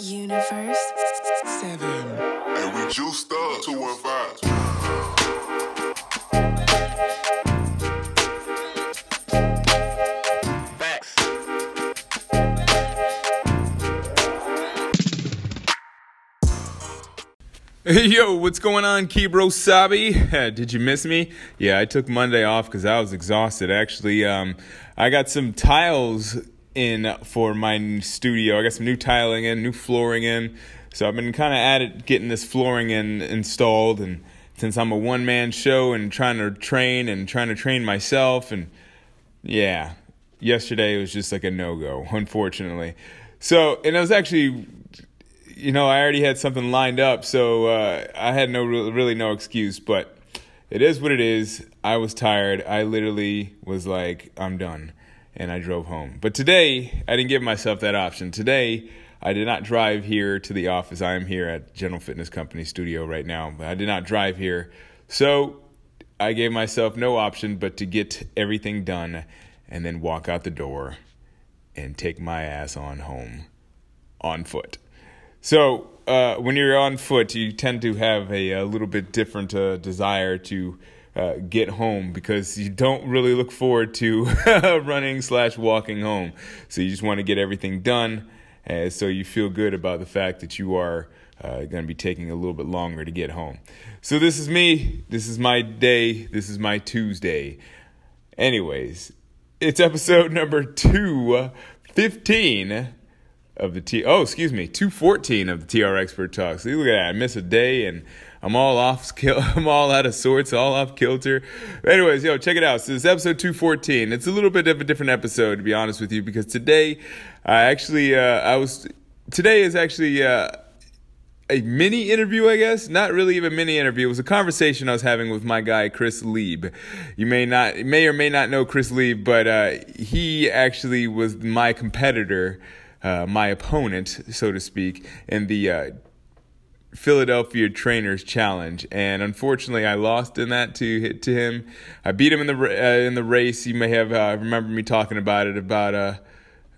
Universe. Seven. And we juiced up 215. Facts. Hey, yo, what's going on, Kibro Sabi? Did you miss me? Yeah, I took Monday off because I was exhausted. Actually, um, I got some tiles in for my studio. I got some new tiling in, new flooring in. So I've been kind of at it getting this flooring in installed. And since I'm a one man show and trying to train and trying to train myself, and yeah, yesterday was just like a no go, unfortunately. So, and I was actually you know, I already had something lined up, so uh, I had no really no excuse. But it is what it is. I was tired. I literally was like, I'm done, and I drove home. But today, I didn't give myself that option. Today, I did not drive here to the office. I am here at General Fitness Company studio right now, but I did not drive here. So I gave myself no option but to get everything done and then walk out the door and take my ass on home on foot. So uh, when you're on foot, you tend to have a, a little bit different uh, desire to uh, get home because you don't really look forward to running slash walking home. So you just want to get everything done, uh, so you feel good about the fact that you are uh, going to be taking a little bit longer to get home. So this is me. This is my day. This is my Tuesday. Anyways, it's episode number two fifteen of the T. Oh, excuse me, two fourteen of the TR Expert Talks. Look at that. I miss a day and I'm all off. I'm all out of sorts, all off kilter. Anyways, yo, check it out. So this is episode two fourteen. It's a little bit of a different episode, to be honest with you, because today I actually uh, I was today is actually. Uh, a mini interview, I guess. Not really even a mini interview. It was a conversation I was having with my guy Chris Lieb. You may not, may or may not know Chris Lieb, but uh, he actually was my competitor, uh, my opponent, so to speak, in the uh, Philadelphia Trainers Challenge, and unfortunately, I lost in that to hit to him. I beat him in the uh, in the race. You may have uh, remember me talking about it about uh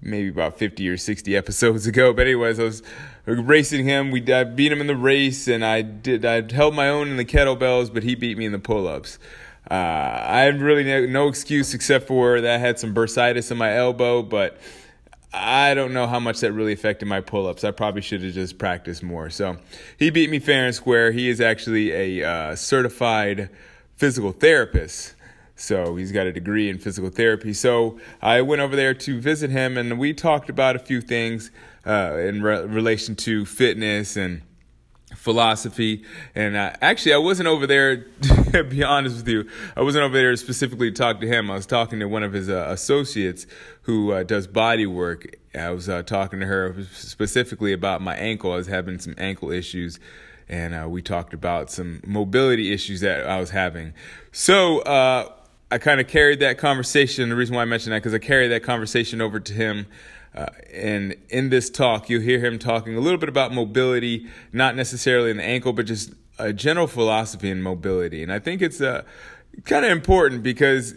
maybe about 50 or 60 episodes ago. But anyways, I was racing him. We I beat him in the race, and I did. I held my own in the kettlebells, but he beat me in the pull-ups. Uh, I had really no, no excuse except for that I had some bursitis in my elbow, but I don't know how much that really affected my pull-ups. I probably should have just practiced more. So he beat me fair and square. He is actually a uh, certified physical therapist. So he's got a degree in physical therapy. So I went over there to visit him, and we talked about a few things uh, in re- relation to fitness and philosophy. And actually, I wasn't over there, to be honest with you, I wasn't over there specifically to talk to him. I was talking to one of his uh, associates who uh, does body work. I was uh, talking to her specifically about my ankle. I was having some ankle issues. And uh, we talked about some mobility issues that I was having. So, uh, I kind of carried that conversation. The reason why I mentioned that because I carried that conversation over to him. Uh, and in this talk, you'll hear him talking a little bit about mobility, not necessarily in the ankle, but just a general philosophy in mobility. And I think it's uh, kind of important because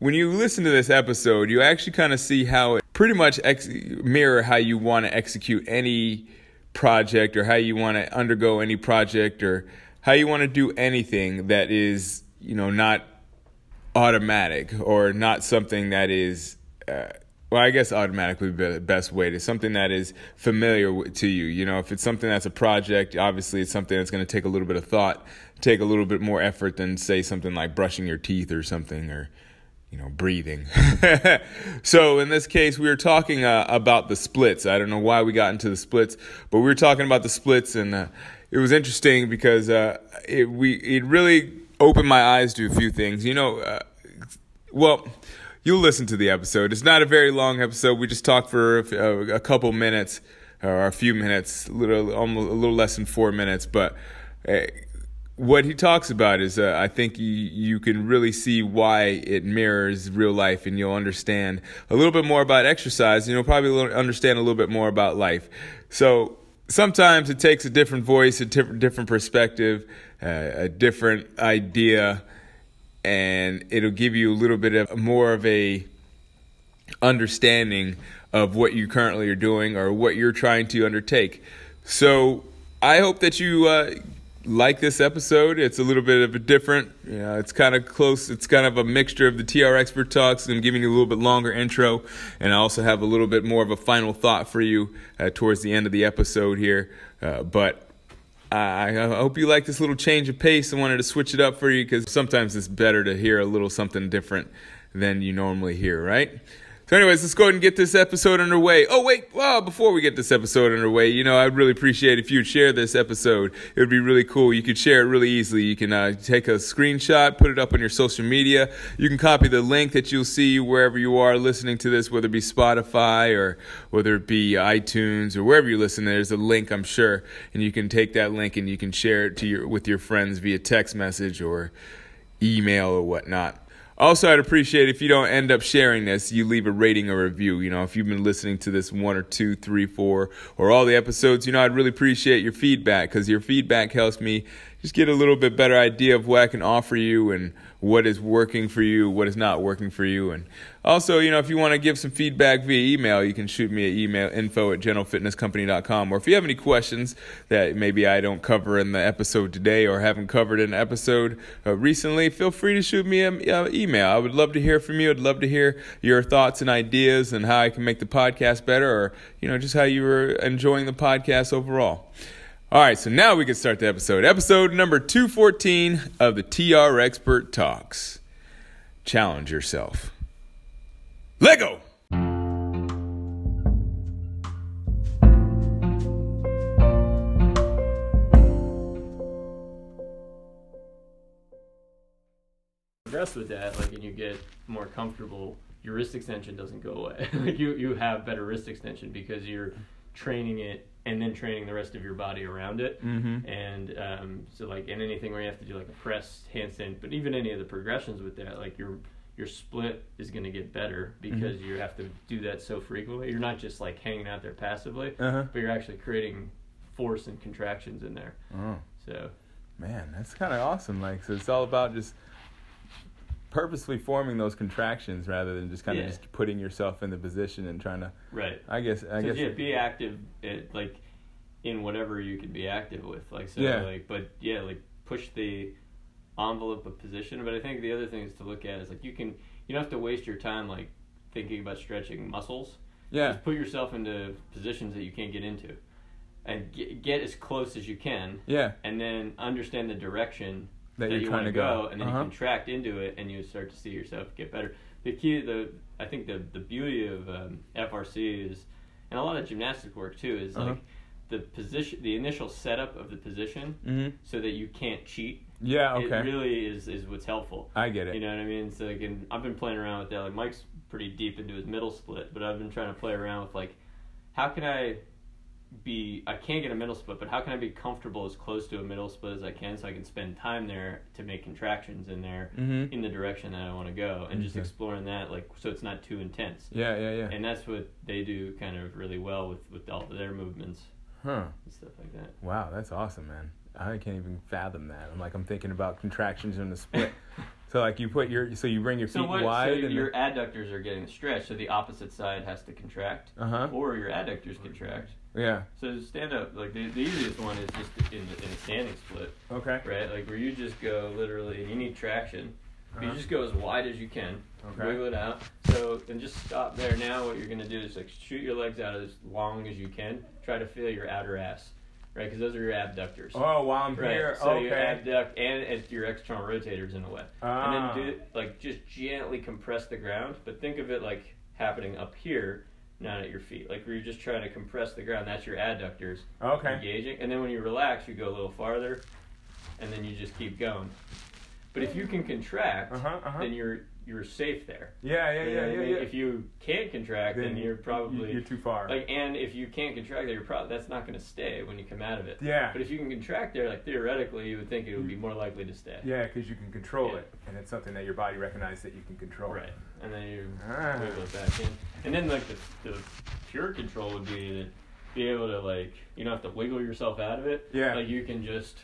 when you listen to this episode, you actually kind of see how it pretty much ex- mirror how you want to execute any project or how you want to undergo any project or how you want to do anything that is, you know, not automatic or not something that is uh, well i guess automatically be the best way to something that is familiar to you. You know if it's something that's a project obviously it's something that's going to take a little bit of thought take a little bit more effort than say something like brushing your teeth or something or you know breathing. So in this case we were talking uh, about the splits. I don't know why we got into the splits but we were talking about the splits and uh, it was interesting because uh, it we it really opened my eyes to a few things. You know, uh, well, you'll listen to the episode. It's not a very long episode. We just talked for a, a couple minutes or a few minutes, a little almost a little less than four minutes. But uh, what he talks about is, uh, I think you, you can really see why it mirrors real life, and you'll understand a little bit more about exercise. And you'll probably understand a little bit more about life. So sometimes it takes a different voice, a different perspective, uh, a different idea, and it'll give you a little bit of more of a understanding of what you currently are doing or what you're trying to undertake. So I hope that you uh, like this episode. It's a little bit of a different, you know, it's kind of close. It's kind of a mixture of the TR Expert Talks. I'm giving you a little bit longer intro, and I also have a little bit more of a final thought for you uh, towards the end of the episode here. Uh, but I I hope you like this little change of pace. I wanted to switch it up for you because sometimes it's better to hear a little something different than you normally hear, right? So, anyways, let's go ahead and get this episode underway. Oh, wait, well, before we get this episode underway, you know, I'd really appreciate if you'd share this episode. It would be really cool. You could share it really easily. You can uh, take a screenshot, put it up on your social media. You can copy the link that you'll see wherever you are listening to this, whether it be Spotify or whether it be iTunes or wherever you listen. There's a link, I'm sure, and you can take that link and you can share it to your with your friends via text message or email or whatnot. Also, I'd appreciate if you don't end up sharing this, you leave a rating or review. You know, if you've been listening to this one or two, three, four, or all the episodes, you know, I'd really appreciate your feedback because your feedback helps me just get a little bit better idea of what I can offer you and what is working for you, what is not working for you. And also, you know, if you want to give some feedback via email, you can shoot me an email info at generalfitnesscompany.com. Or if you have any questions that maybe I don't cover in the episode today or haven't covered in an episode uh, recently, feel free to shoot me an uh, email. I would love to hear from you. I'd love to hear your thoughts and ideas and how I can make the podcast better or, you know, just how you were enjoying the podcast overall. All right, so now we can start the episode. Episode number 214 of the TR Expert Talks. Challenge yourself. Lego! progress with that, like, and you get more comfortable, your wrist extension doesn't go away. like, you you have better wrist extension because you're training it and then training the rest of your body around it. Mm-hmm. And um, so, like, in anything where you have to do like a press, handstand, but even any of the progressions with that, like your your split is going to get better because you have to do that so frequently. You're not just like hanging out there passively, Uh-huh. but you're actually creating force and contractions in there. Oh, So man, that's kind of awesome. Like, so it's all about just purposely forming those contractions rather than just kind of Yeah. just putting yourself in the position and trying to. right. I guess. I so guess. yeah, be active at, like in whatever you can be active with. Like so Yeah. like but yeah, like push the envelope of position. But I think the other thing is to look at is like you can you don't have to waste your time like thinking about stretching muscles. yeah. Just put yourself into positions that you can't get into. And get, get as close as you can Yeah. and then understand the direction That that, you're you trying want to to go. go, and then Uh-huh. you contract into it, and you start to see yourself get better. The key, the I think the the beauty of um, FRC is, and a lot of gymnastic work too, is Uh-huh. like the position, the initial setup of the position, Mm-hmm. so that you can't cheat. Yeah. Okay. It really is is what's helpful. I get it. You know what I mean? So like, and I've been playing around with that. Like Mike's pretty deep into his middle split, but I've been trying to play around with like, how can I be? I can't get a middle split, but how can I be comfortable as close to a middle split as I can, so I can spend time there to make contractions in there Mhm. in the direction that I want to go, and just exploring that, like, so it's not too intense. Yeah. Yeah. Yeah. And that's what they do kind of really well with with all their movements Huh. and stuff like that. Wow, that's awesome, man. I can't even fathom that. I'm like, I'm thinking about contractions in the split. so like, you put your, so you bring your feet So what? wide so and your adductors are getting stretched, so the opposite side has to contract, uh huh. or your adductors contract. Yeah. So stand up, like the, the easiest one is just in, in a standing split, Okay. right? Like where you just go literally, you need traction. Uh-huh. You just go as wide as you can, Okay. wiggle it out. So and just stop there. Now what you're gonna do is like shoot your legs out as long as you can. Try to feel your outer ass, right? Because those are your abductors. Oh, while I'm Right. here. So okay. you abduct and it's your external rotators in a way. Ah. And then do like just gently compress the ground, but think of it like happening up here, not at your feet. Like where you're just trying to compress the ground. That's your adductors okay. engaging. And then when you relax, you go a little farther, and then you just keep going. But if you can contract, Uh-huh, uh-huh. then you're you're safe there. Yeah, yeah, You know yeah, I yeah, mean? yeah. If you can't contract, then, you're probably you're too far. like, and if you can't contract, then you're probably that's not going to stay when you come out of it. yeah. But if you can contract there, like theoretically, you would think it would be more likely to stay. Yeah, because you can control Yeah. it, and it's something that your body recognizes that you can control. Right. And then you Ah. wiggle it back in. And then like the, the pure control would be to be able to like you don't have to wiggle yourself out of it. Yeah. Like you can just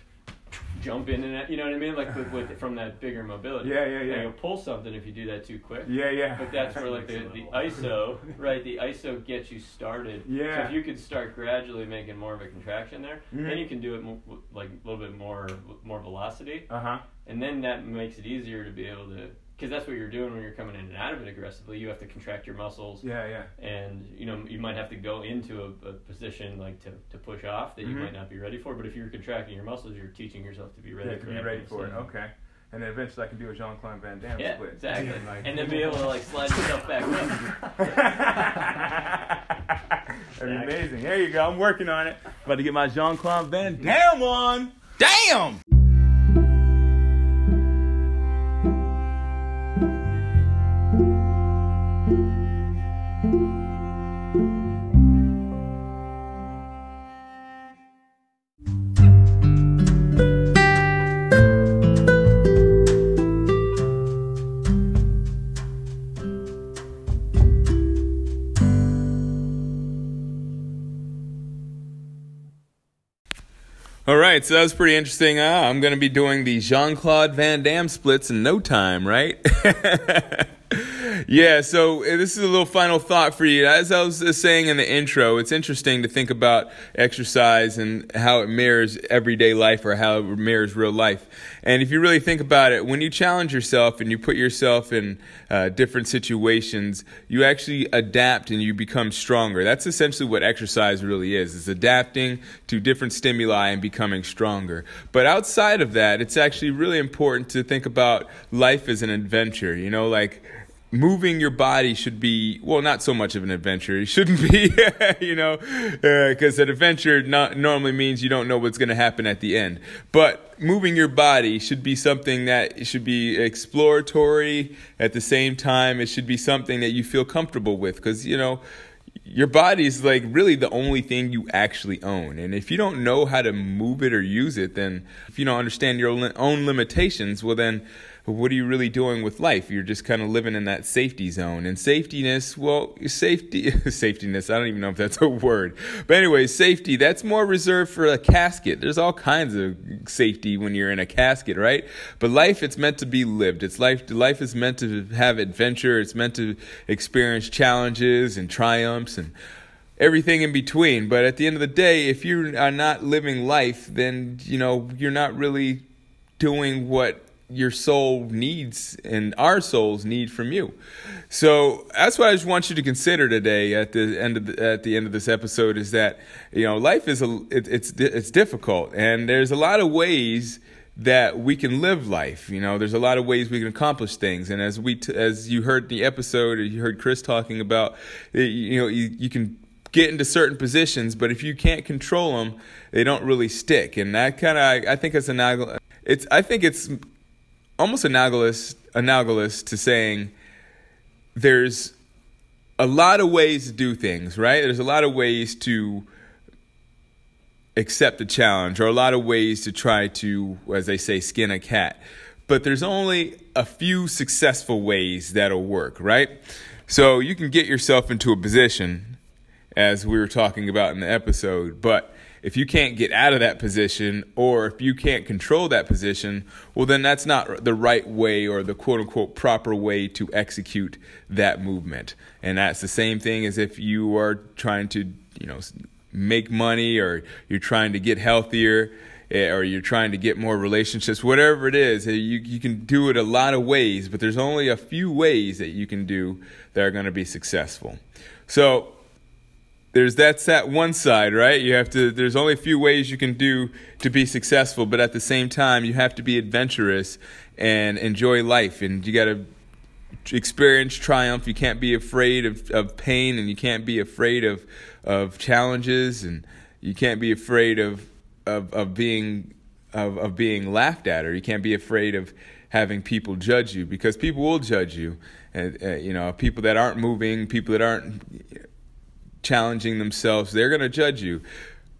jump in and out, you know what I mean? Like with, with from that bigger mobility. Yeah, yeah, yeah. And you'll pull something if you do that too quick. Yeah, yeah. But that's where like the, the ISO, right? The ISO gets you started. Yeah. So if you could start gradually making more of a contraction there, Mhm. then you can do it mo- like a little bit more more velocity, Uh huh. and then that makes it easier to be able to. Because that's what you're doing when you're coming in and out of it aggressively. You have to contract your muscles, Yeah, yeah. and you know you might have to go into a, a position like to, to push off that you Mhm. might not be ready for. But if you're contracting your muscles, you're teaching yourself to be ready Yeah, for to be ready for it. Okay. And then eventually I can do a Jean Claude Van Damme Yeah, split. exactly. And, like- And then be able to like slide yourself back up. That'd be amazing. There you go. I'm working on it. About to get my Jean Claude Van Damme on. Damn! Right, so that was pretty interesting. Uh, I'm going to be doing the Jean Claude Van Damme splits in no time, right? yeah, so uh, this is a little final thought for you. As I was uh, saying in the intro, it's interesting to think about exercise and how it mirrors everyday life or how it mirrors real life. And if you really think about it, when you challenge yourself and you put yourself in uh, different situations, you actually adapt and you become stronger. That's essentially what exercise really is. It's adapting to different stimuli and becoming stronger. But outside of that, it's actually really important to think about life as an adventure. You know, like moving your body should be well not so much of an adventure. It shouldn't be you know uh, because an adventure not normally means you don't know what's going to happen at the end. But moving your body should be something that should be exploratory. At the same time it should be something that you feel comfortable with because you know your body is like really the only thing you actually own. And if you don't know how to move it or use it, then if you don't understand your own limitations, well, then what are you really doing with life? You're just kind of living in that safety zone. And safetyness, well, safety, safetyness, I don't even know if that's a word. But anyway, safety, that's more reserved for a casket. There's all kinds of safety when you're in a casket, right? But life, it's meant to be lived. It's life, life is meant to have adventure. It's meant to experience challenges and triumphs and everything in between. But at the end of the day, if you are not living life, then, you know, you're not really doing what your soul needs and our souls need from you. So that's what I just want you to consider today at the end of the, at the end of this episode is that you know life is a it, it's it's difficult and there's a lot of ways that we can live life. You know, there's a lot of ways we can accomplish things. And as we, t- as you heard the episode, or you heard Chris talking about, you know, you, you can get into certain positions, but if you can't control them, they don't really stick. And that kind of, I, I think it's analogous. It's, I think it's almost analogous, analogous to saying there's a lot of ways to do things, right? There's a lot of ways to accept a challenge or a lot of ways to try to, as they say, skin a cat. But there's only a few successful ways that'll work, right? So you can get yourself into a position, as we were talking about in the episode, but if you can't get out of that position or if you can't control that position, well, then that's not the right way or the quote unquote proper way to execute that movement. And that's the same thing as if you are trying to, you know, make money or you're trying to get healthier eh, or you're trying to get more relationships, whatever it is, eh, you, you can do it a lot of ways, but there's only a few ways that you can do that are going to be successful. So, there's that's that one side, right? You have to there's only a few ways you can do to be successful, but at the same time you have to be adventurous and enjoy life and you got to experience triumph. You can't be afraid of, of pain and you can't be afraid of of challenges and you can't be afraid of of, of being of, of being laughed at or you can't be afraid of having people judge you because people will judge you and uh, you know people that aren't moving people that aren't challenging themselves, they're going to judge you.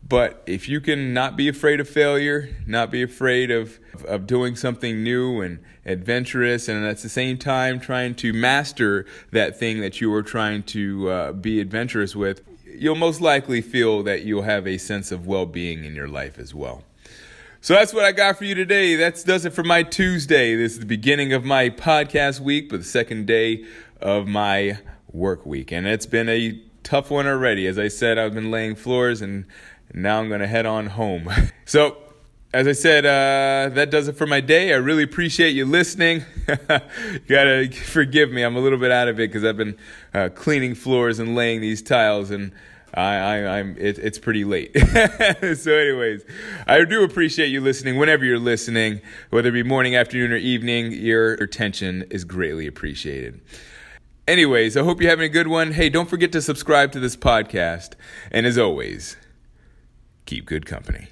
But if you can not be afraid of failure, not be afraid of, of doing something new and adventurous, and at the same time trying to master that thing that you are trying to uh, be adventurous with, you'll most likely feel that you'll have a sense of well being in your life as well. So that's what I got for you today. That does it for my Tuesday. This is the beginning of my podcast week, but the second day of my work week. And it's been a tough one already. As I said, I've been laying floors and now I'm going to head on home. so, as I said, uh, that does it for my day. I really appreciate you listening. you gotta forgive me. I'm a little bit out of it because I've been uh, cleaning floors and laying these tiles and I, am it, it's pretty late. so, anyways, I do appreciate you listening. Whenever you're listening, whether it be morning, afternoon, or evening, your attention is greatly appreciated. Anyways, I hope you're having a good one. Hey, don't forget to subscribe to this podcast. And as always, keep good company.